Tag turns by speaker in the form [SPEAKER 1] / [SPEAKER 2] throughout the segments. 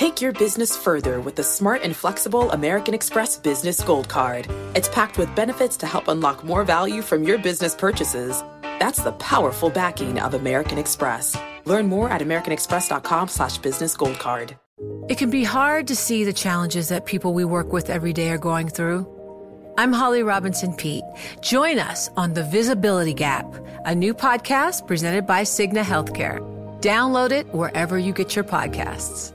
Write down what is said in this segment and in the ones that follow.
[SPEAKER 1] Take your business further with the smart and flexible American Express Business Gold Card. It's packed with benefits to help unlock more value from your business purchases. That's the powerful backing of American Express. Learn more at americanexpress.com slash.
[SPEAKER 2] It can be hard to see the challenges that people we work with every day are going through. I'm Holly Robinson Peete. Join us on The Visibility Gap, a new podcast presented by Cigna Healthcare. Download it wherever you get your podcasts.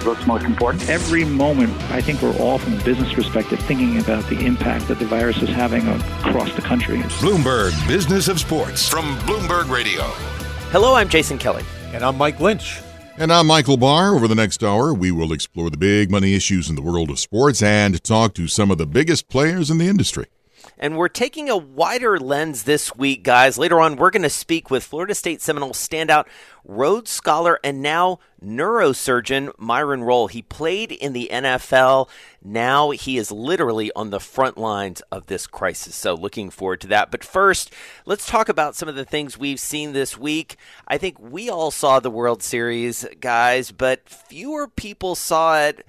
[SPEAKER 3] is what's most important.
[SPEAKER 4] Every moment, I think we're all, from a business perspective, thinking about the impact that the virus is having across the country.
[SPEAKER 5] Bloomberg Business of Sports from Bloomberg Radio.
[SPEAKER 6] Hello, I'm Jason Kelly.
[SPEAKER 7] And I'm Mike Lynch.
[SPEAKER 8] And I'm Michael Barr. Over the next hour, we will explore the big money issues in the world of sports and talk to some of the biggest players in the industry.
[SPEAKER 6] And we're taking a wider lens this week, guys. Later on, we're going to speak with Florida State Seminole standout Rhodes Scholar and now neurosurgeon Myron Rolle. He played in the NFL. Now he is literally on the front lines of this crisis. So looking forward to that. But first, let's talk about some of the things we've seen this week. I think we all saw the World Series, guys, but fewer people saw it.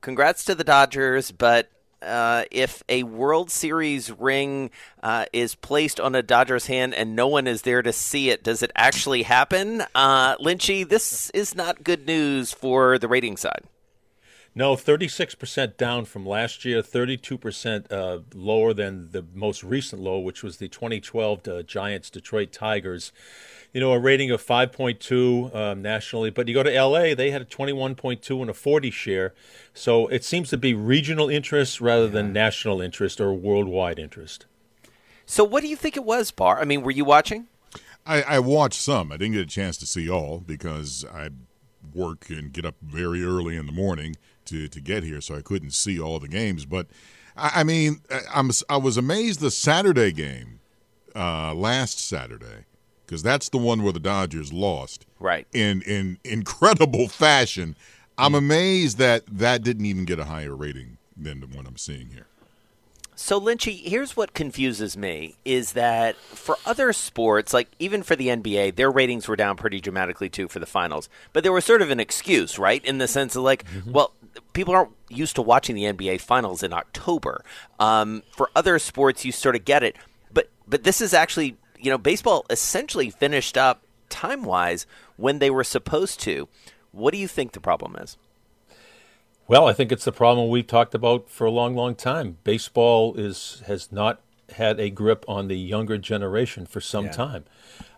[SPEAKER 6] Congrats to the Dodgers, but uh, if a World Series ring uh, is placed on a Dodgers hand and no one is there to see it, does it actually happen? Uh, Lynchy, this is not good news for the rating side.
[SPEAKER 7] No, 36% down from last year, 32% uh, lower than the most recent low, which was the 2012 uh, Giants Detroit Tigers you know, a rating of 5.2 um, nationally. But you go to LA, they had a 21.2 and a 40 share. So it seems to be regional interest rather yeah. than national interest or worldwide interest.
[SPEAKER 6] So what do you think it was, Barr? I mean, were you watching?
[SPEAKER 8] I, I watched some. I didn't get a chance to see all because I work and get up very early in the morning to, to get here, so I couldn't see all the games. But I, I mean, I, I'm I was amazed the Saturday game uh, last Saturday because that's the one where the Dodgers lost.
[SPEAKER 6] Right.
[SPEAKER 8] In in incredible fashion. I'm amazed that that didn't even get a higher rating than the one I'm seeing here.
[SPEAKER 6] So Lynchy, here's what confuses me is that for other sports, like even for the NBA, their ratings were down pretty dramatically too for the finals. But there was sort of an excuse, right? In the sense of like, mm-hmm. well, people aren't used to watching the NBA finals in October. Um, for other sports, you sort of get it. But but this is actually you know, baseball essentially finished up time wise when they were supposed to. What do you think the problem is?
[SPEAKER 7] Well, I think it's the problem we've talked about for a long, long time. Baseball is has not had a grip on the younger generation for some yeah. time.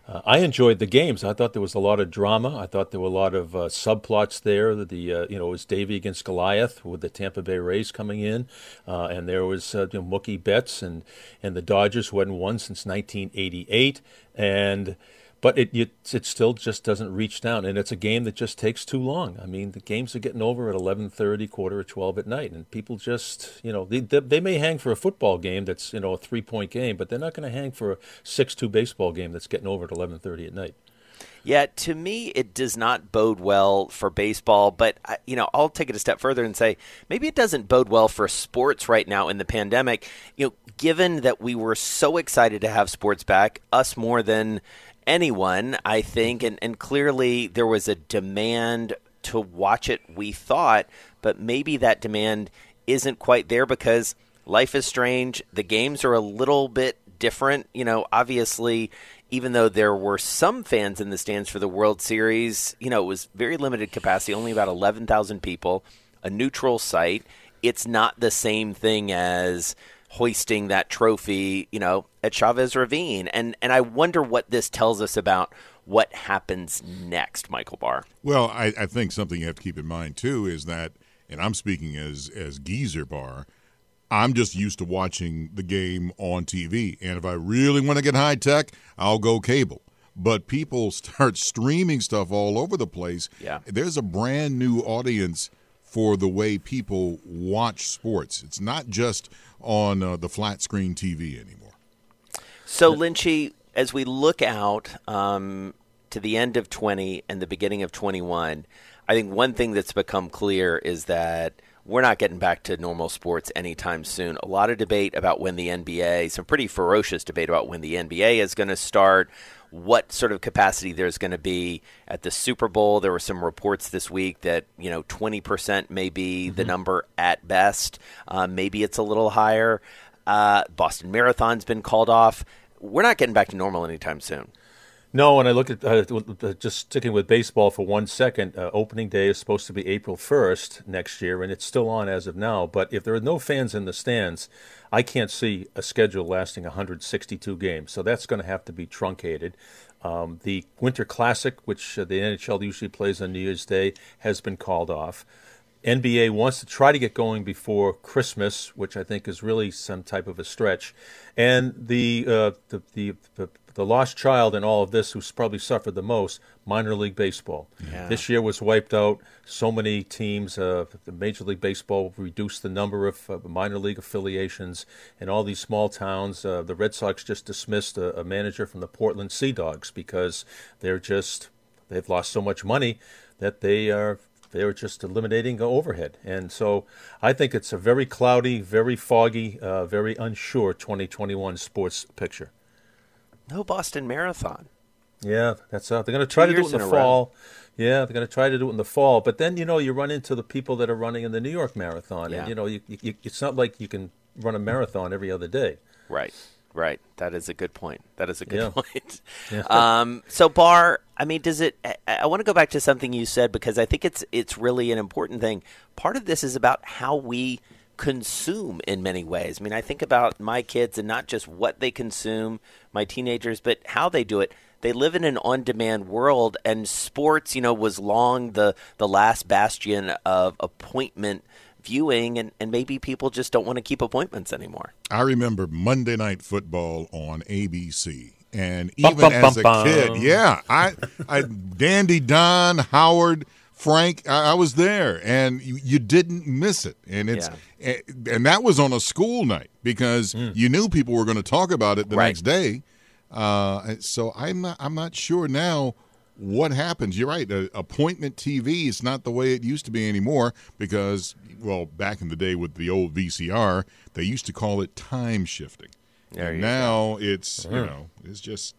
[SPEAKER 7] Uh, I enjoyed the games. I thought there was a lot of drama. I thought there were a lot of uh, subplots there. The uh, you know it was Davy against Goliath with the Tampa Bay Rays coming in, uh, and there was uh, you know, Mookie Betts and and the Dodgers who hadn't won since 1988, and but it, it, it still just doesn't reach down, and it's a game that just takes too long. I mean, the games are getting over at eleven thirty, quarter of twelve at night, and people just you know they, they may hang for a football game that's you know a three point game, but they're not going to hang for a six two baseball game that's getting over at eleven thirty at night.
[SPEAKER 6] Yeah, to me, it does not bode well for baseball. But you know, I'll take it a step further and say maybe it doesn't bode well for sports right now in the pandemic. You know, given that we were so excited to have sports back, us more than anyone, I think, and, and clearly there was a demand to watch it, we thought, but maybe that demand isn't quite there because life is strange. The games are a little bit different. You know, obviously, even though there were some fans in the stands for the World Series, you know, it was very limited capacity, only about 11,000 people, a neutral site. It's not the same thing as hoisting that trophy, you know, at Chavez Ravine. And and I wonder what this tells us about what happens next, Michael Barr.
[SPEAKER 8] Well, I, I think something you have to keep in mind too is that, and I'm speaking as as Geezer Barr. I'm just used to watching the game on TV, and if I really want to get high tech, I'll go cable. but people start streaming stuff all over the place.
[SPEAKER 6] Yeah.
[SPEAKER 8] There's a brand new audience for the way people watch sports. It's not just on uh, the flat screen TV anymore.
[SPEAKER 6] So, Lynchy, as we look out um, to the end of 20 and the beginning of 21, I think one thing that's become clear is that we're not getting back to normal sports anytime soon. A lot of debate about when the NBA, some pretty ferocious debate about when the NBA is going to start, what sort of capacity there's going to be at the Super Bowl. There were some reports this week that you know 20% may be mm-hmm. the number at best. Uh, maybe it's a little higher. Uh, Boston Marathon's been called off. We're not getting back to normal anytime soon.
[SPEAKER 7] No, and I look at uh, just sticking with baseball for one second, uh, opening day is supposed to be April 1st next year, and it's still on as of now. But if there are no fans in the stands, I can't see a schedule lasting 162 games. So that's going to have to be truncated. Um, the Winter Classic, which uh, the NHL usually plays on New Year's Day, has been called off. NBA wants to try to get going before Christmas, which I think is really some type of a stretch. And the uh, the, the, the the lost child in all of this, who's probably suffered the most, minor league baseball. Yeah. This year was wiped out. So many teams, uh, the Major League Baseball reduced the number of uh, minor league affiliations in all these small towns. Uh, the Red Sox just dismissed a, a manager from the Portland Sea Dogs because they're just they've lost so much money that they are they were just eliminating overhead. And so I think it's a very cloudy, very foggy, uh, very unsure 2021 sports picture.
[SPEAKER 6] No Boston Marathon.
[SPEAKER 7] Yeah, that's uh, they're going to try to do it in the fall. Yeah, they're going to try to do it in the fall. But then you know you run into the people that are running in the New York Marathon, yeah. and you know you, you, it's not like you can run a marathon every other day.
[SPEAKER 6] Right. Right. That is a good point. That is a good yeah. point. Yeah. Um, so, Barr, I mean, does it? I, I want to go back to something you said because I think it's it's really an important thing. Part of this is about how we consume in many ways. I mean, I think about my kids and not just what they consume, my teenagers, but how they do it. They live in an on-demand world, and sports, you know, was long the the last bastion of appointment viewing, and, and maybe people just don't want to keep appointments anymore.
[SPEAKER 8] I remember Monday Night Football on ABC. And even bum, bum, as bum, a kid, yeah, I, I, Dandy Don, Howard, Frank, I, I was there, and you, you, didn't miss it. And it's yeah. and, and, that was on a school night because mm. you knew people were going to talk about it the right. next day. Uh, so I'm not I'm not sure now what happens. You're right. Uh, appointment TV is not the way it used to be anymore because well, back in the day with the old VCR, they used to call it time shifting. And now go. it's uh-huh. you know it's just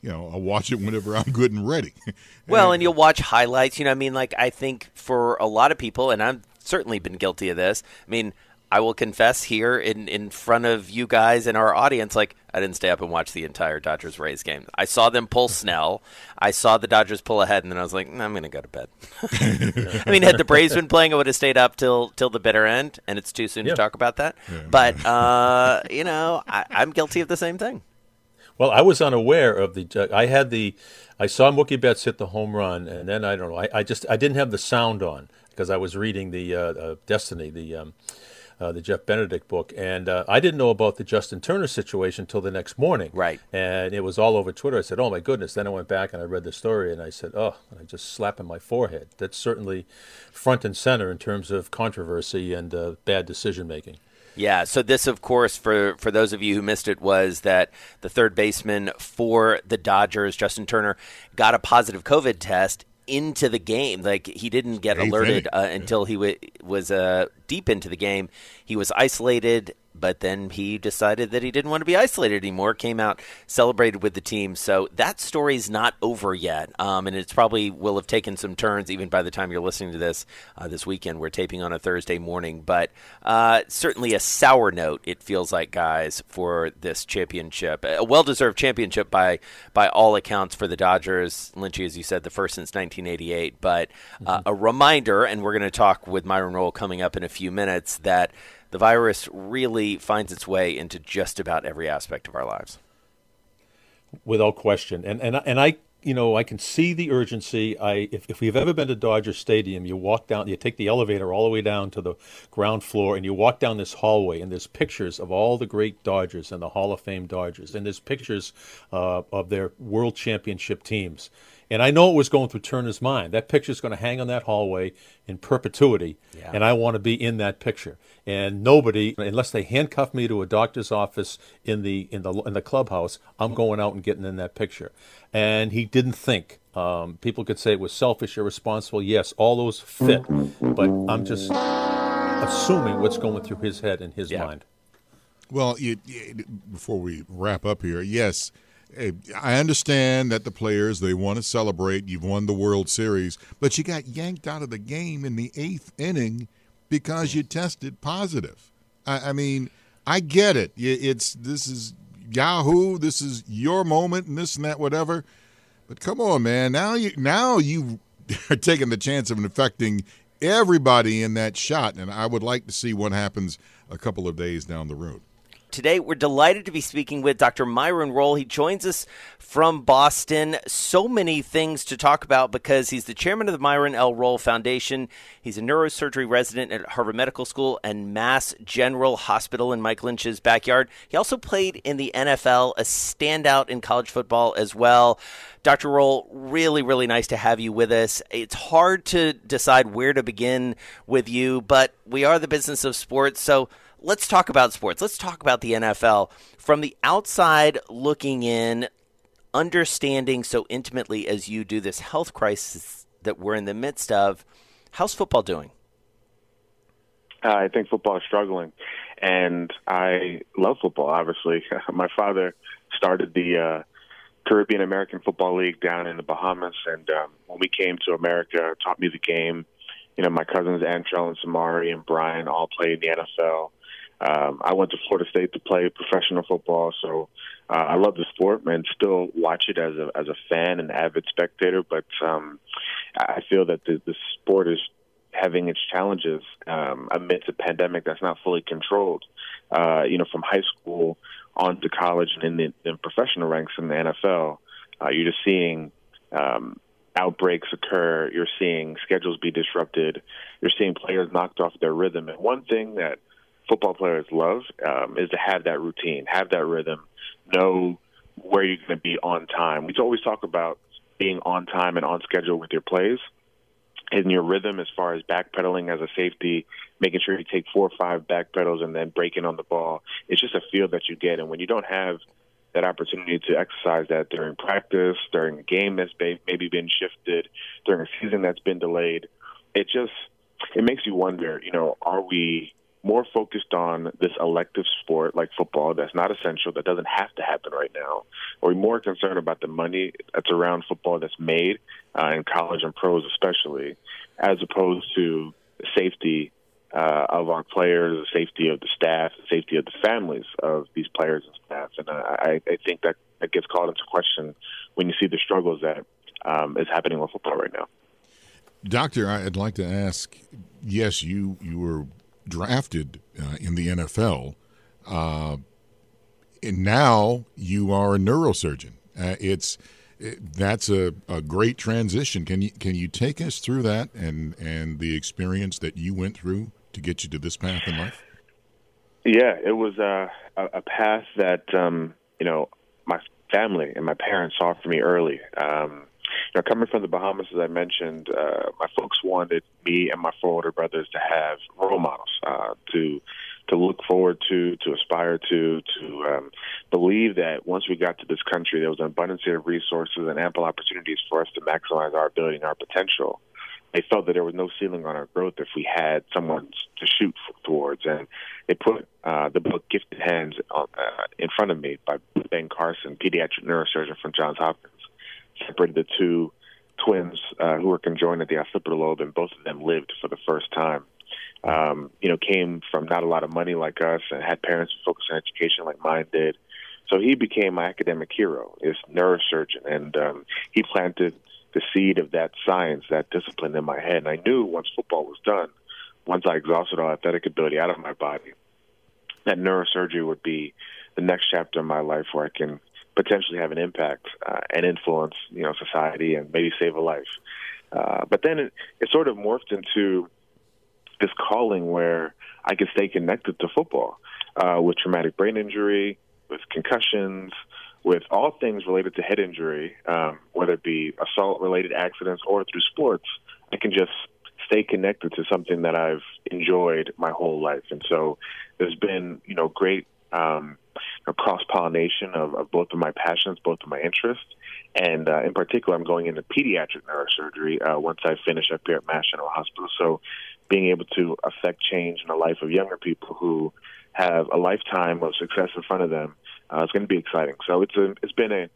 [SPEAKER 8] you know I'll watch it whenever I'm good and ready.
[SPEAKER 6] well, and you'll watch highlights. You know, I mean, like I think for a lot of people, and I've certainly been guilty of this. I mean, I will confess here in, in front of you guys and our audience, like I didn't stay up and watch the entire Dodgers Rays game. I saw them pull Snell. I saw the Dodgers pull ahead, and then I was like, I'm going to go to bed. I mean, had the Braves been playing, I would have stayed up till till the bitter end, and it's too soon yeah. to talk about that. Yeah. But uh, you know, I, I'm guilty of the same thing.
[SPEAKER 7] Well, I was unaware of the. I had the. I saw Mookie Betts hit the home run, and then I don't know. I, I just I didn't have the sound on because I was reading the uh, uh, Dynasty, the. Um, uh, the Jeff Benedict book, and uh, I didn't know about the Justin Turner situation until the next morning.
[SPEAKER 6] Right.
[SPEAKER 7] And it was all over Twitter. I said, "Oh my goodness!" Then I went back and I read the story, and I said, "Oh!" And I just slapped my forehead. That's certainly front and center in terms of controversy and uh, bad decision making.
[SPEAKER 6] Yeah, so this, of course, for, for those of you who missed it, was that the third baseman for the Dodgers, Justin Turner, got a positive COVID test into the game. Like he didn't get alerted uh, until he w- was uh, deep into the game. He was isolated but then he decided that he didn't want to be isolated anymore. Came out, celebrated with the team. So that story's not over yet, um, and it's probably will have taken some turns even by the time you're listening to this uh, this weekend. We're taping on a Thursday morning, but uh, certainly a sour note. It feels like, guys, for this championship, a well-deserved championship by by all accounts for the Dodgers. Lynchy, as you said, the first since 1988, but uh, mm-hmm. a reminder, and we're going to talk with Myron Rolle coming up in a few minutes that the virus really finds its way into just about every aspect of our lives.
[SPEAKER 7] Without question. And, and, and I you know, I can see the urgency. I, if, if you've ever been to Dodger Stadium, you walk down, you take the elevator all the way down to the ground floor, and you walk down this hallway, and there's pictures of all the great Dodgers and the Hall of Fame Dodgers, and there's pictures uh, of their World Championship teams. And I know it was going through Turner's mind. That picture is going to hang on that hallway in perpetuity,
[SPEAKER 6] Yeah.
[SPEAKER 7] and I want to be in that picture. And nobody, unless they handcuff me to a doctor's office in the in the in the clubhouse, I'm going out and getting in that picture. And he didn't think. Um, people could say it was selfish, irresponsible. Yes, all those fit, but I'm just assuming what's going through his head and his mind.
[SPEAKER 8] Well, you, you- before we wrap up here, yes, eh, I understand that the players they want to celebrate. You've won the World Series, but you got yanked out of the game in the eighth inning because you tested positive. I, I mean, I get it. It's this is Yahoo. This is your moment, and this and that, whatever. But come on, man. Now you now you are taking the chance of infecting everybody in that shot, and I would like to see what happens a couple of days down the road.
[SPEAKER 6] Today, we're delighted to be speaking with Dr. Myron Rolle. He joins us from Boston. So many things to talk about because he's the chairman of the Myron L. Rolle Foundation. He's a neurosurgery resident at Harvard Medical School and Mass General Hospital in Mike Lynch's backyard. He also played in the NFL, a standout in college football as well. Dr. Rolle, really, really nice to have you with us. It's hard to decide where to begin with you, but we are the business of sports, so let's talk about sports. Let's talk about the NFL. From the outside looking in, understanding so intimately as you do this health crisis that we're in the midst of, how's football doing?
[SPEAKER 9] I think football is struggling, and I love football. Obviously, my father started the uh, Caribbean American Football League down in the Bahamas, and um, when we came to America, taught me the game. You know, my cousins Antrel and Samari and Brian all played in the NFL. Um, I went to Florida State to play professional football, so uh, I love the sport and still watch it as a as a fan and avid spectator. But um, I feel that the, the sport is having its challenges um, amidst a pandemic that's not fully controlled. Uh, you know, from high school on to college and in the in professional ranks in the NFL, uh, you're just seeing um, outbreaks occur. You're seeing schedules be disrupted. You're seeing players knocked off their rhythm. And one thing that football players love um, is to have that routine, have that rhythm, know where you're going to be on time. We always talk about being on time and on schedule with your plays in your rhythm as far as backpedaling as a safety, making sure you take four or five back pedals and then breaking on the ball. It's just a feel that you get. And when you don't have that opportunity to exercise that during practice, during a game that's maybe been shifted, during a season that's been delayed, it just it makes you wonder, you know, are we more focused on this elective sport like football that's not essential, that doesn't have to happen right now? Are we more concerned about the money that's around football that's made uh, in college and pros, especially, as opposed to safety uh, of our players, the safety of the staff, the safety of the families of these players and staff? And uh, I, I think that, that gets called into question when you see the struggles that um, is happening with football right now.
[SPEAKER 8] Doctor, I'd like to ask. Yes, you you were drafted uh, in the NFL, uh, and now you are a neurosurgeon. Uh, it's it, that's a, a great transition. Can you can you take us through that and and the experience that you went through to get you to this path in life?
[SPEAKER 9] Yeah, it was uh, a, a path that um, you know my family and my parents saw for me early. Um, know, coming from the Bahamas, as I mentioned, uh, my folks wanted me and my four older brothers to have role models uh, to to look forward to, to aspire to, to um, believe that once we got to this country, there was an abundance of resources and ample opportunities for us to maximize our ability and our potential. They felt that there was no ceiling on our growth if we had someone to shoot towards, and they put uh, the book "Gifted Hands" uh, in front of me by Ben Carson, pediatric neurosurgeon from Johns Hopkins separated the two twins uh, who were conjoined at the occipital lobe, and both of them lived for the first time. Um, you know, came from not a lot of money like us, and had parents who focused on education like mine did. So he became my academic hero, this neurosurgeon, and um, he planted the seed of that science, that discipline in my head. And I knew once football was done, once I exhausted all athletic ability out of my body, that neurosurgery would be the next chapter of my life where I can potentially have an impact uh, and influence, you know, society and maybe save a life. Uh, but then it, it sort of morphed into this calling where I could stay connected to football uh, with traumatic brain injury, with concussions, with all things related to head injury, um, whether it be assault related accidents or through sports. I can just stay connected to something that I've enjoyed my whole life. And so there's been, you know, great um, cross pollination of, of both of my passions, both of my interests. And uh, in particular, I'm going into pediatric neurosurgery uh, once I finish up here at Mass General Hospital. So being able to affect change in the life of younger people who have a lifetime of success in front of them uh, is going to be exciting. So it's a, it's been a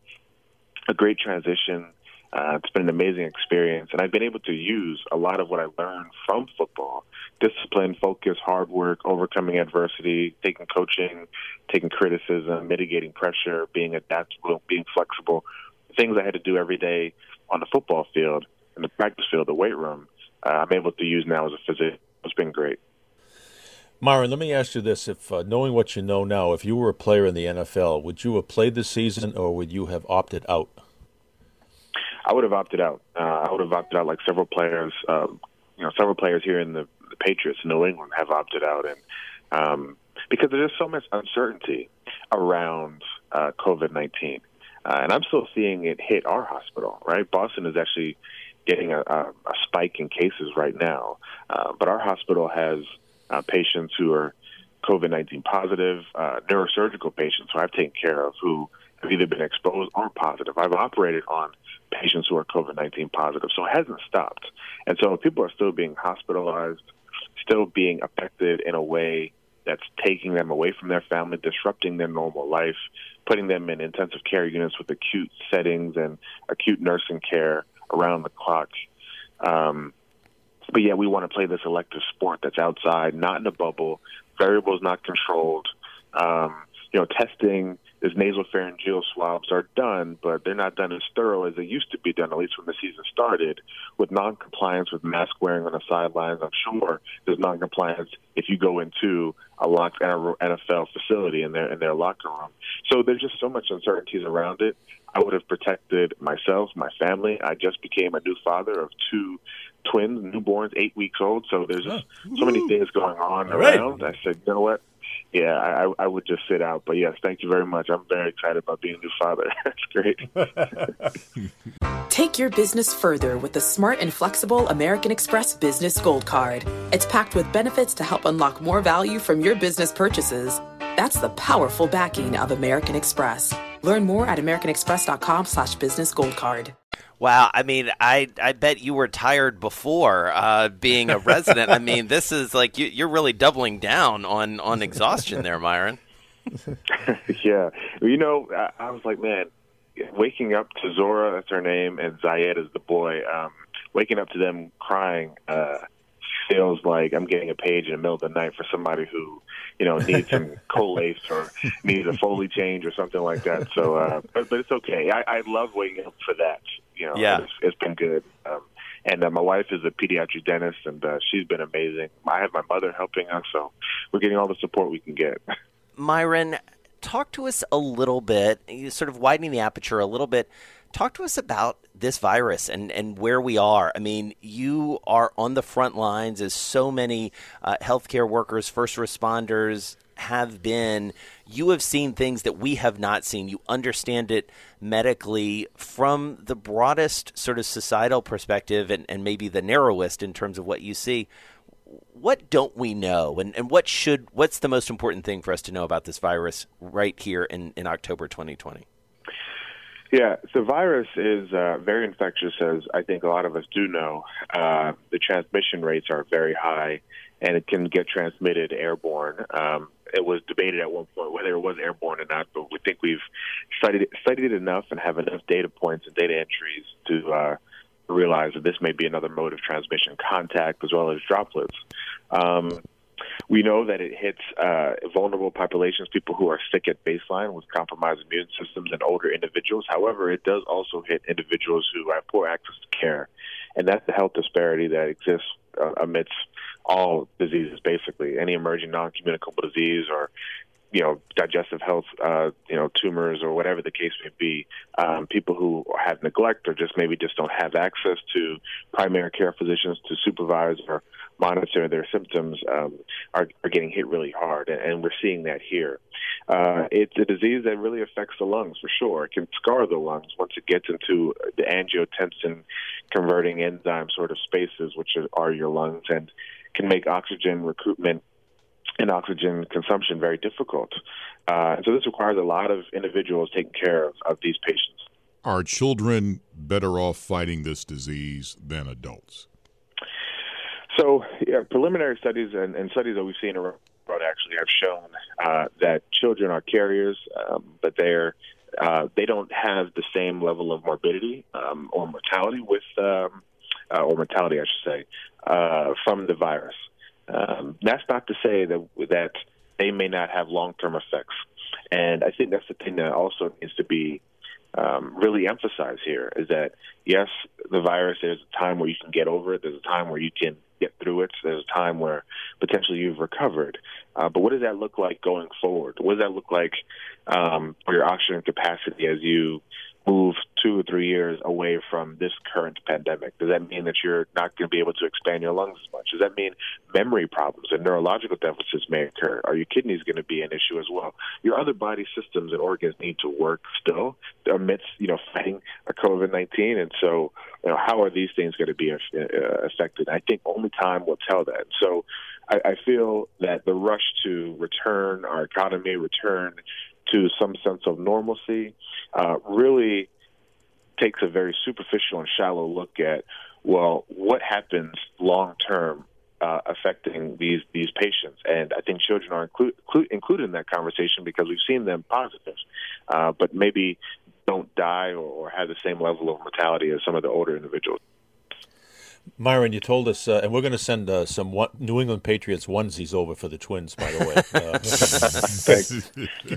[SPEAKER 9] a great transition. Uh, it's been an amazing experience, and I've been able to use a lot of what I learned from football: discipline, focus, hard work, overcoming adversity, taking coaching, taking criticism, mitigating pressure, being adaptable, being flexible. Things I had to do every day on the football field, in the practice field, the weight room. Uh, I'm able to use now as a physician. It's been great.
[SPEAKER 7] Myron, let me ask you this: If uh, knowing what you know now, if you were a player in the NFL, would you have played the season, or would you have opted out?
[SPEAKER 9] I would have opted out. Uh, I would have opted out like several players. Um, you know, several players here in the, the Patriots in New England have opted out, and um, because there's so much uncertainty around uh, COVID nineteen, uh, and I'm still seeing it hit our hospital. Right, Boston is actually getting a, a, a spike in cases right now, uh, but our hospital has uh, patients who are COVID 19 positive, uh, neurosurgical patients who I've taken care of who have either been exposed or positive. I've operated on patients who are COVID 19 positive, so it hasn't stopped. And so people are still being hospitalized, still being affected in a way that's taking them away from their family, disrupting their normal life, putting them in intensive care units with acute settings and acute nursing care around the clock. Um, but yeah, we want to play this elective sport that's outside, not in a bubble, variables not controlled. Um, you know, testing, these nasopharyngeal swabs are done, but they're not done as thorough as they used to be done, at least when the season started. With non-compliance with mask wearing on the sidelines, I'm sure there's non-compliance if you go into a locked NFL facility in their in their locker room. So there's just so much uncertainties around it. I would have protected myself, my family. I just became a new father of two twins, newborns, eight weeks old. So there's just so many things going on
[SPEAKER 7] All right.
[SPEAKER 9] around. I said, you know what? Yeah, I, I would just sit out. But yes, thank you very much. I'm very excited about being a new father. That's great.
[SPEAKER 1] Take your business further with the smart and flexible American Express Business Gold Card. It's packed with benefits to help unlock more value from your business purchases. That's the powerful backing of American Express. Learn more at americanexpress.com slash business gold card.
[SPEAKER 6] Wow, I mean, I I bet you were tired before uh, being a resident. I mean, this is like you, you're really doubling down on on exhaustion there, Myron.
[SPEAKER 9] yeah, you know, I, I was like, man, waking up to Zora, that's her name, and Zayed is the boy. Um, waking up to them crying uh, feels like I'm getting a page in the middle of the night for somebody who, you know, needs some colace or needs a Foley change or something like that. So, uh, but, but it's okay. I, I love waking up for that. You know,
[SPEAKER 6] Yeah.
[SPEAKER 9] it's, it's been good. Um, and uh, my wife is a pediatric dentist, and uh, she's been amazing. I have my mother helping us, so we're getting all the support we can get.
[SPEAKER 6] Myron, talk to us a little bit, you sort of widening the aperture a little bit. Talk to us about this virus and, and where we are. I mean, you are on the front lines as so many uh, healthcare workers, first responders have been. You have seen things that we have not seen. You understand it medically from the broadest sort of societal perspective and, and maybe the narrowest in terms of what you see what don't we know and, and what should what's the most important thing for us to know about this virus right here in, in october 2020
[SPEAKER 9] Yeah, the virus is uh, very infectious, as I think a lot of us do know. Uh, the transmission rates are very high, and it can get transmitted airborne. Um, it was debated at one point whether it was airborne or not, but we think we've studied it, studied it enough and have enough data points and data entries to uh, realize that this may be another mode of transmission, contact as well as droplets. Um, we know that it hits uh, vulnerable populations, people who are sick at baseline with compromised immune systems and older individuals. However, it does also hit individuals who have poor access to care. And that's the health disparity that exists uh, amidst all diseases, basically. Any emerging non communicable disease or you know, digestive health, uh, you know, tumors or whatever the case may be. Um, people who have neglect or just maybe just don't have access to primary care physicians to supervise or monitor their symptoms um, are, are getting hit really hard, and we're seeing that here. Uh, it's a disease that really affects the lungs for sure. It can scar the lungs once it gets into the angiotensin converting enzyme sort of spaces, which are your lungs, and can make oxygen recruitment and oxygen consumption very difficult. Uh, so this requires a lot of individuals taking care of, of these patients.
[SPEAKER 8] Are children better off fighting this disease than adults?
[SPEAKER 9] So, yeah, preliminary studies and, and, studies that we've seen around actually have shown uh, that children are carriers, um, but they're uh, they don't have the same level of morbidity um, or mortality with um, uh, or mortality, I should say, uh, from the virus. Um, that's not to say that that they may not have long term effects, and I think that's the thing that also needs to be um, really emphasized here is that yes, the virus. There's a time where you can get over it. There's a time where you can get through it. There's a time where potentially you've recovered. Uh, but what does that look like going forward? What does that look like um, for your oxygen capacity as you move two or three years away from this current pandemic? Does that mean that you're not going to be able to expand your lungs as much? Does that mean memory problems and neurological deficits may occur? Are your kidneys going to be an issue as well? Your other body systems and organs need to work still amidst, you know, fighting a COVID-19. And so, you know, how are these things going to be uh, affected? I think only time will tell that. So I, I feel that the rush to return our economy, return to some sense of normalcy, uh, really takes a very superficial and shallow look at well, what happens long term uh, affecting these these patients, and I think children are include, included in that conversation because we've seen them positive, uh, but maybe don't die or, or have the same level of mortality as some of the older individuals.
[SPEAKER 7] Myron, you told us, uh, and we're going to send uh, some one, New England Patriots onesies over for the Twins, by the way. Uh,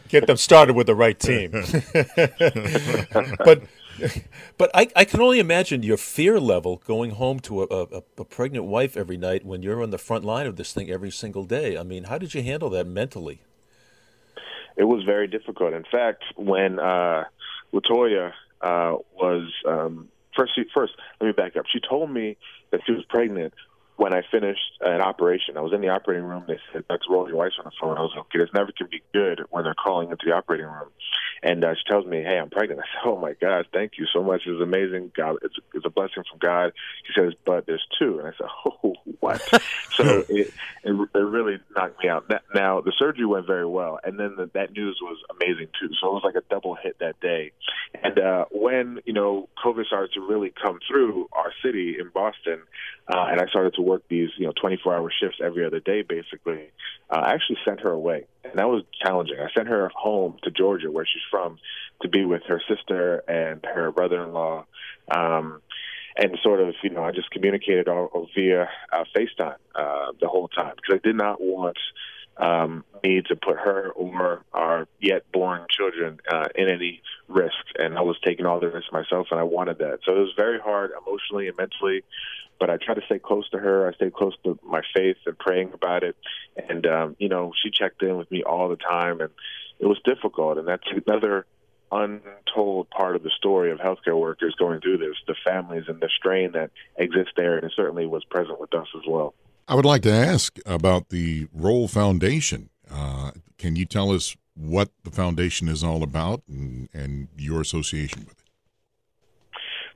[SPEAKER 7] get them started with the right team. but but I, I can only imagine your fear level going home to a, a, a, pregnant wife every night when you're on the front line of this thing every single day. I mean, how did you handle that mentally?
[SPEAKER 9] It was very difficult. In fact, when uh, Latoya uh, was um, first, first, let me back up. She told me that she was pregnant when I finished an operation. I was in the operating room. They said, "Let's roll your wife's on the phone." I was like, "Okay, this never can be good when they're calling into the operating room." And uh, she tells me, "Hey, I'm pregnant." I said, "Oh my God, thank you so much. It's amazing. God, it's it's a blessing from God." She says, "But there's two. And I said, "Oh, what?" so it, it it really knocked me out. Now the surgery went very well, and then the, that news was amazing too. So it was like a double hit that day. And uh, when you know COVID started to really come through our city in Boston, uh, and I started to work these you know 24 hour shifts every other day, basically, uh, I actually sent her away, and that was challenging. I sent her home to Georgia, where she's from, to be with her sister and her brother-in-law. Um, and sort of, you know, I just communicated all, all via uh, FaceTime uh, the whole time because I did not want um, me to put her or our yet born children uh, in any risk. And I was taking all the risks myself, and I wanted that. So it was very hard emotionally and mentally. But I tried to stay close to her. I stayed close to my faith and praying about it. And um, you know, she checked in with me all the time, and it was difficult. And that's another untold part of the story of healthcare workers going through this, the families and the strain that exists there, and it certainly was present with us as well.
[SPEAKER 8] I would like to ask about the Rolle Foundation. Uh, can you tell us what the foundation is all about and, and your association with it?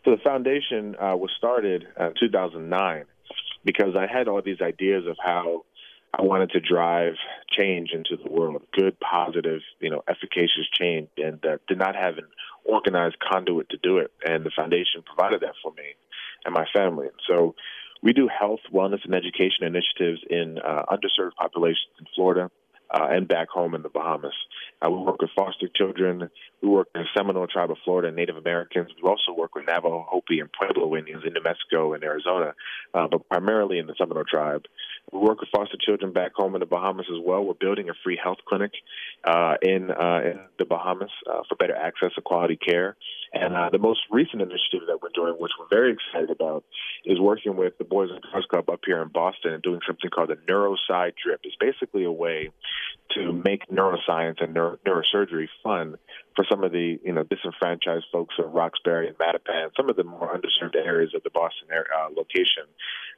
[SPEAKER 9] So the foundation uh, was started in uh, 2009 because I had all these ideas of how I wanted to drive change into the world, good, positive, you know, efficacious change, and uh, did not have an organized conduit to do it. And the foundation provided that for me and my family. And so we do health, wellness, and education initiatives in uh, underserved populations in Florida uh, and back home in the Bahamas. Uh, we work with foster children. We work with Seminole tribe of Florida and Native Americans. We also work with Navajo, Hopi, and Pueblo Indians in New Mexico and Arizona, uh, but primarily in the Seminole tribe. We work with foster children back home in the Bahamas as well. We're building a free health clinic uh, in uh, in the Bahamas uh, for better access to quality care. And uh, the most recent initiative that we're doing, which we're very excited about, is working with the Boys and Girls Club up here in Boston and doing something called the Neuroside Drip. It's basically a way to make neuroscience and neuro- neurosurgery fun for some of the you know disenfranchised folks of Roxbury and Mattapan, some of the more underserved areas of the Boston area, uh, location,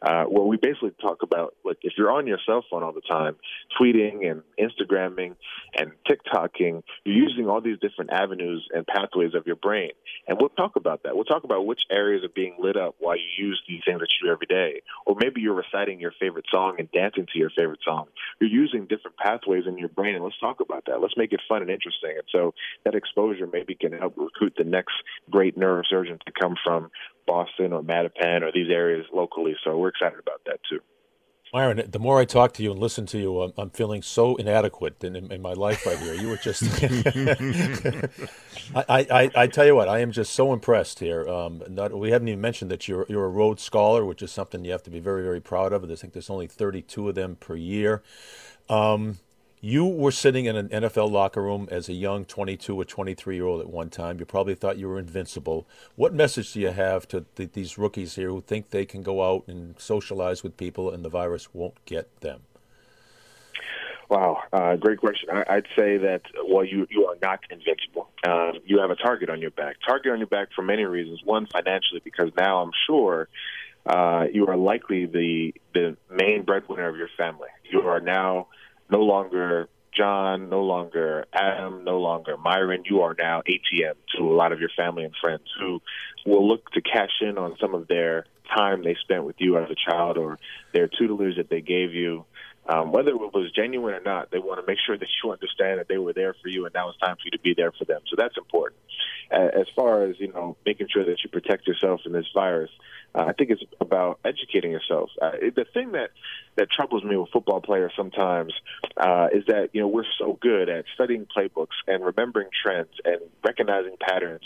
[SPEAKER 9] uh, where we basically talk about like if you're on your cell phone all the time, tweeting and Instagramming and TikToking, you're using all these different avenues and pathways of your brain, and we'll talk about that. We'll talk about which areas are being lit up while you use these things that you do every day, or maybe you're reciting your favorite song and dancing to your favorite song. You're using different pathways in your brain, and let's talk about that. Let's make it fun and interesting. And so that exposure maybe can help recruit the next great neurosurgeon to come from Boston or Mattapan or these areas locally. So we're excited about that too.
[SPEAKER 7] Myron, the more I talk to you and listen to you, I'm, I'm feeling so inadequate in, in, my life right here. You were just, I, I, I, tell you what, I am just so impressed here. Um, not, we haven't even mentioned that you're, you're a Rhodes Scholar, which is something you have to be very, very proud of. I think there's only 32 of them per year. Um, you were sitting in an NFL locker room as a young 22 or 23 year old at one time. You probably thought you were invincible. What message do you have to th- these rookies here who think they can go out and socialize with people and the virus won't get them?
[SPEAKER 9] Wow, uh, great question. I, would say that well, you you are not invincible. Uh, you have a target on your back. Target on your back for many reasons. One, financially, because now I'm sure uh, you are likely the the main breadwinner of your family. You are now no longer John, no longer Adam, no longer Myron. You are now ATM to a lot of your family and friends who will look to cash in on some of their time they spent with you as a child or their tutelage that they gave you. Um, whether it was genuine or not, they want to make sure that you understand that they were there for you, and now it's time for you to be there for them. So that's important. As far as you know, making sure that you protect yourself from this virus, uh, I think it's about educating yourself. Uh, the thing that that troubles me with football players sometimes uh, is that you know we're so good at studying playbooks and remembering trends and recognizing patterns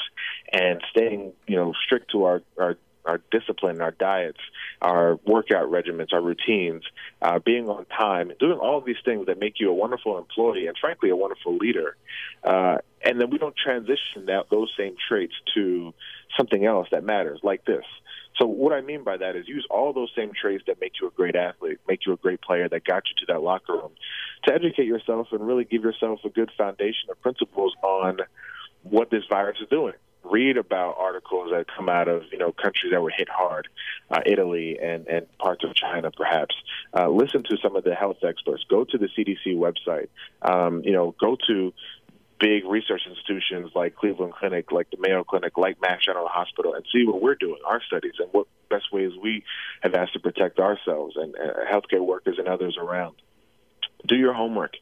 [SPEAKER 9] and staying you know strict to our our our discipline, our diets, our workout regimens, our routines, uh, being on time, doing all of these things that make you a wonderful employee and, frankly, a wonderful leader. Uh, and then we don't transition that, those same traits to something else that matters, like this. So what I mean by that is use all those same traits that make you a great athlete, make you a great player, that got you to that locker room, to educate yourself and really give yourself a good foundation of principles on what this virus is doing. Read about articles that come out of you know countries that were hit hard, uh, Italy and and parts of China, perhaps. Uh, listen to some of the health experts. Go to the CDC website. Um, you know, go to big research institutions like Cleveland Clinic, like the Mayo Clinic, like Mass General Hospital, and see what we're doing, our studies, and what best ways we have asked to protect ourselves and uh, healthcare workers and others around. Do your homework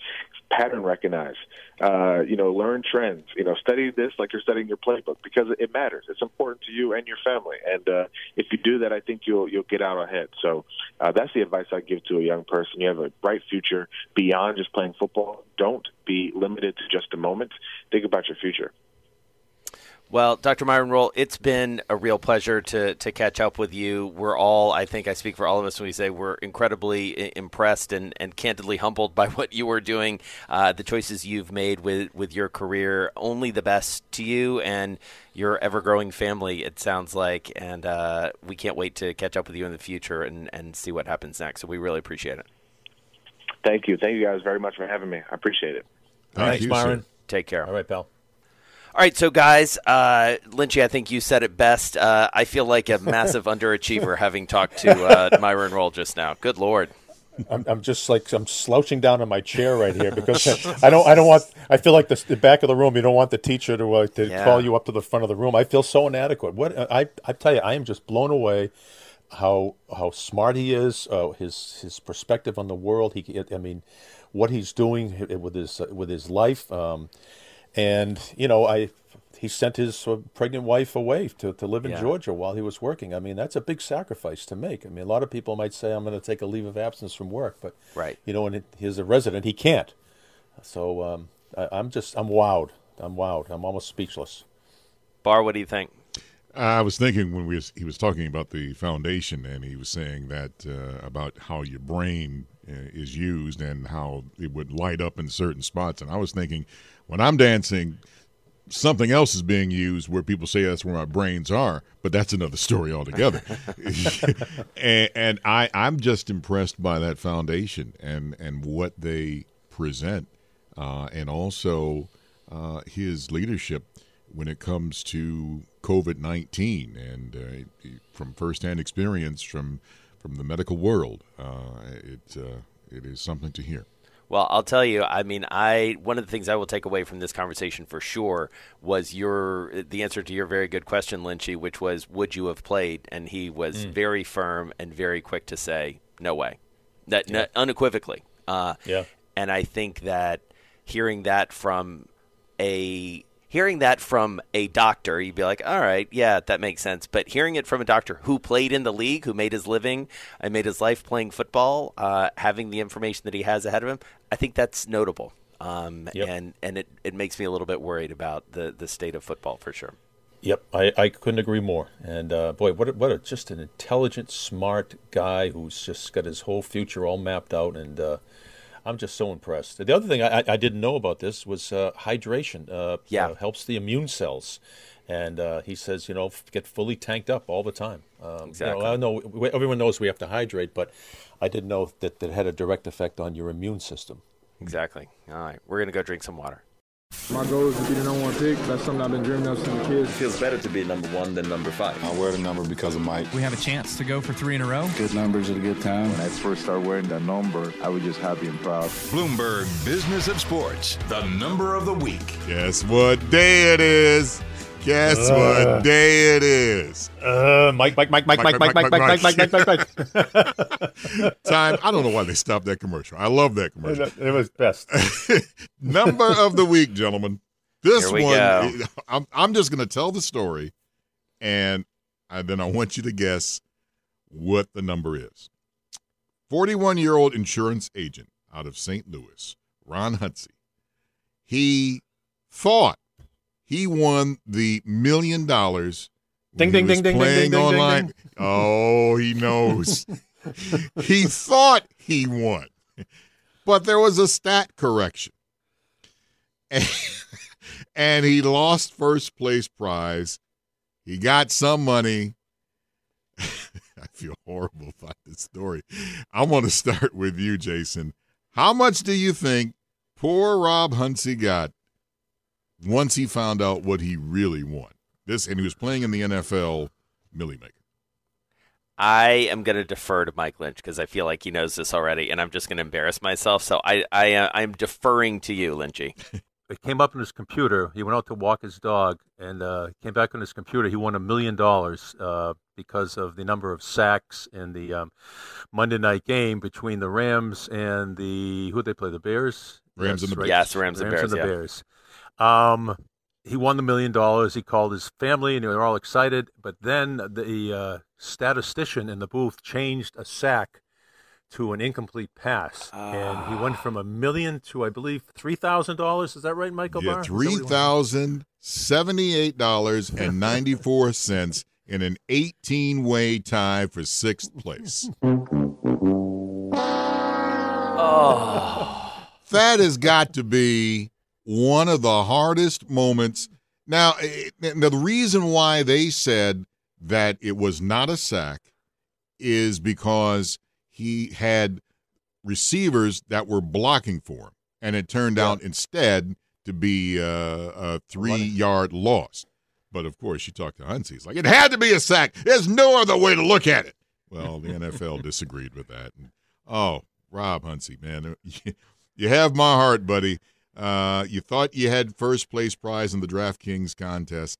[SPEAKER 9] pattern recognize. Uh, you know, learn trends. You know, study this like you're studying your playbook because it matters. It's important to you and your family. And uh, if you do that, I think you'll you'll get out ahead. So uh, that's the advice I give to a young person. You have a bright future beyond just playing football. Don't be limited to just a moment. Think about your future.
[SPEAKER 6] Well, Dr. Myron Rolle, it's been a real pleasure to, to catch up with you. We're all, I think I speak for all of us when we say we're incredibly impressed and, and candidly humbled by what you are doing, uh, the choices you've made with, with your career. Only the best to you and your ever growing family, it sounds like. And uh, we can't wait to catch up with you in the future and, and see what happens next. So we really appreciate it.
[SPEAKER 9] Thank you. Thank you guys very much for having me. I appreciate it.
[SPEAKER 7] Thanks, you, Myron. Sir.
[SPEAKER 6] Take care.
[SPEAKER 7] All right, pal.
[SPEAKER 6] All right, so guys, uh, Lynchy, I think you said it best. Uh, I feel like a massive underachiever having talked to uh, Myron Rolle just now. Good lord.
[SPEAKER 7] I'm, I'm, just like I'm slouching down in my chair right here because I don't I don't want I feel like the, the back of the room you don't want the teacher to uh, to yeah. call you up to the front of the room I feel so inadequate what I I tell you I am just blown away how how smart he is uh, his his perspective on the world he I mean what he's doing with his with his life um, and you know I he sent his uh, pregnant wife away to, to live in yeah. Georgia while he was working. I mean, that's a big sacrifice to make. I mean, a lot of people might say, I'm going to take a leave of absence from work, but,
[SPEAKER 6] right.
[SPEAKER 7] you know, and he's a resident, he can't. So um, I, I'm just, I'm wowed. I'm wowed. I'm almost speechless.
[SPEAKER 6] Barr, what do you think?
[SPEAKER 8] I was thinking when we was, he was talking about the foundation, and he was saying that uh, about how your brain is used and how it would light up in certain spots. And I was thinking, when I'm dancing, something else is being used where people say that's where my brains are, but that's another story altogether. and, and I, I'm just impressed by that foundation and, and what they present uh, and also uh, his leadership when it comes to COVID nineteen, and uh, from firsthand experience from from the medical world, uh, it uh, it is something to hear.
[SPEAKER 6] Well, I'll tell you. I mean, I one of the things I will take away from this conversation for sure was your the answer to your very good question, Lynchy, which was, "Would you have played?" And he was mm. very firm and very quick to say, "No way," that yeah. unequivocally. Uh,
[SPEAKER 7] yeah.
[SPEAKER 6] And I think that hearing that from a hearing that from a doctor, you'd be like, all right, yeah, that makes sense. But hearing it from a doctor who played in the league, who made his living and made his life playing football, uh, having the information that he has ahead of him, I think that's notable. Um, yep. And and it, it makes me a little bit worried about the, the state of football for sure.
[SPEAKER 7] Yep, I, I couldn't agree more. And uh, boy, what a, what a, just an intelligent, smart guy who's just got his whole future all mapped out. And uh, I'm just so impressed. The other thing I, I didn't know about this was uh, hydration. Uh,
[SPEAKER 6] yeah,
[SPEAKER 7] uh, helps the immune cells, and uh, he says you know get fully tanked up all the time.
[SPEAKER 6] Um, exactly.
[SPEAKER 7] You know, I know everyone knows we have to hydrate, but I didn't know that that had a direct effect on your immune system.
[SPEAKER 6] Exactly. All right, we're gonna go drink some water.
[SPEAKER 10] My goal is to be the number one pick. That's something I've been dreaming of since a kid. It
[SPEAKER 11] feels better to be number one than number five.
[SPEAKER 12] I wear the number because of Mike.
[SPEAKER 13] We have a chance to go for three in a row.
[SPEAKER 14] Good numbers at a good time. When I first started wearing that number, I was just happy and proud.
[SPEAKER 5] Bloomberg Business of Sports, the number of the week.
[SPEAKER 8] Guess what day it is? Guess uh, what day it is?
[SPEAKER 7] Uh, Mike, Mike, Mike, Mike, Mike, Mike, Mike, Mike, Mike, Mike, Mike, Mike.
[SPEAKER 8] Time. I don't know why they stopped that commercial. I love that commercial.
[SPEAKER 7] It was best.
[SPEAKER 8] Number of the week, gentlemen. This one, go. I'm, I'm just going to tell the story, and I, then I want you to guess what the number is. 41 year old insurance agent out of St. Louis, Ron Hutsey. He thought he won the million dollars.
[SPEAKER 7] Ding, ding, ding, ding,
[SPEAKER 8] playing
[SPEAKER 7] ding, ding,
[SPEAKER 8] online.
[SPEAKER 7] Ding, ding.
[SPEAKER 8] Oh, he knows. he thought he won, but there was a stat correction. And, and he lost first place prize. He got some money. I feel horrible about this story. I want to start with you, Jason. How much do you think poor Rob Hunsey got once he found out what he really won. This and he was playing in the NFL Millie Maker.
[SPEAKER 6] I am going to defer to Mike Lynch because I feel like he knows this already, and I'm just going to embarrass myself. So I, I, uh, I'm deferring to you, Lynchy.
[SPEAKER 7] it came up on his computer. He went out to walk his dog, and uh, came back on his computer. He won a million dollars uh, because of the number of sacks in the um, Monday night game between the Rams and the who did they play the Bears.
[SPEAKER 8] Rams
[SPEAKER 6] yes,
[SPEAKER 8] and the Bears.
[SPEAKER 6] Yes, Rams,
[SPEAKER 7] Rams
[SPEAKER 6] and, Bears,
[SPEAKER 7] and the
[SPEAKER 6] yeah.
[SPEAKER 7] Bears. Um, he won the million dollars. He called his family, and they were all excited. But then the uh, statistician in the booth changed a sack to an incomplete pass, uh, and he went from a million to, I believe, three thousand dollars. Is that right, Michael?
[SPEAKER 8] Yeah, three thousand seventy-eight dollars and ninety-four cents in an eighteen-way tie for sixth place.
[SPEAKER 6] oh,
[SPEAKER 8] that has got to be one of the hardest moments. Now, eh, the reason why they said that it was not a sack is because he had receivers that were blocking for him, and it turned yeah. out instead to be uh, a three-yard loss. But of course, you talk to Hunsey, he's like, it had to be a sack. There's no other way to look at it. Well, the NFL disagreed with that. And, oh, Rob Hunsey, man, you have my heart, buddy. Uh, you thought you had first place prize in the DraftKings contest,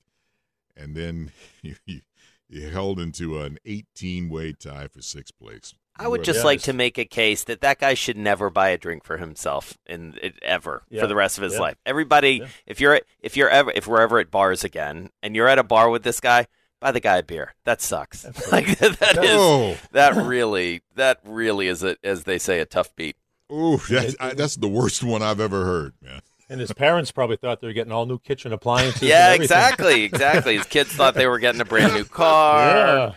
[SPEAKER 8] and then you, you, you held into an 18 way tie for sixth place.
[SPEAKER 6] I would just yes. like to make a case that that guy should never buy a drink for himself in ever yeah. for the rest of his yeah. life. Everybody, yeah. if you're if you're ever if we're ever at bars again and you're at a bar with this guy, buy the guy a beer. That sucks. like that is that really that really is a, as they say a tough beat.
[SPEAKER 8] Ooh, that's, I, that's the worst one I've ever heard, man.
[SPEAKER 7] And his parents probably thought they were getting all new kitchen appliances.
[SPEAKER 6] yeah, exactly, exactly. His kids thought they were getting a brand new car.
[SPEAKER 7] Yeah.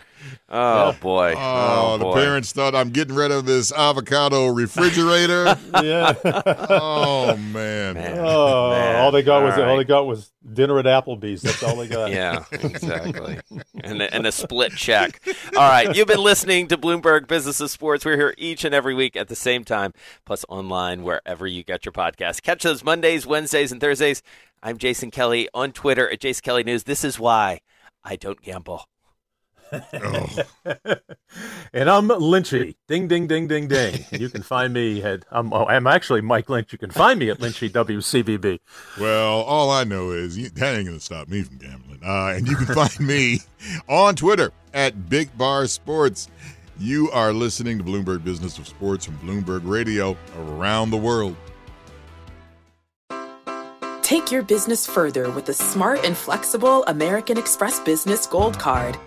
[SPEAKER 6] Oh boy!
[SPEAKER 8] Oh,
[SPEAKER 6] oh
[SPEAKER 8] the
[SPEAKER 6] boy.
[SPEAKER 8] parents thought I'm getting rid of this avocado refrigerator.
[SPEAKER 7] yeah.
[SPEAKER 8] oh man!
[SPEAKER 7] man. Oh,
[SPEAKER 6] man.
[SPEAKER 7] all they got
[SPEAKER 6] All
[SPEAKER 7] was all they got was dinner at Applebee's. That's all they got.
[SPEAKER 6] Yeah, exactly. and, a, and a split check. All right, you've been listening to Bloomberg Business of Sports. We're here each and every week at the same time, plus online wherever you get your podcast. Catch those Mondays, Wednesdays, and Thursdays. I'm Jason Kelly on Twitter at Jason Kelly News. This is why I don't gamble.
[SPEAKER 7] and I'm Lynchy. Ding, ding, ding, ding, ding. you can find me at, I'm, oh, I'm actually Mike Lynch. You can find me at Lynchy WCVB.
[SPEAKER 8] Well, all I know is you, that ain't going to stop me from gambling. Uh, and you can find me on Twitter at Big Bar Sports. You are listening to Bloomberg Business of Sports from Bloomberg Radio around the world.
[SPEAKER 1] Take your business further with the smart and flexible American Express Business Gold Card.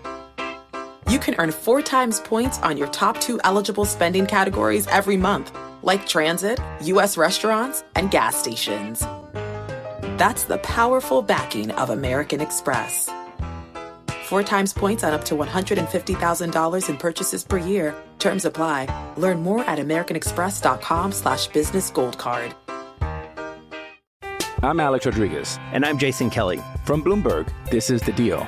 [SPEAKER 1] You can earn four times points on your top two eligible spending categories every month, like transit, U.S. restaurants, and gas stations. That's the powerful backing of American Express. Four times points on up to $150,000 in purchases per year. Terms apply. Learn more at americanexpress.com slash business gold card.
[SPEAKER 12] I'm Alex Rodriguez. And I'm Jason Kelly. From Bloomberg, this is The Deal.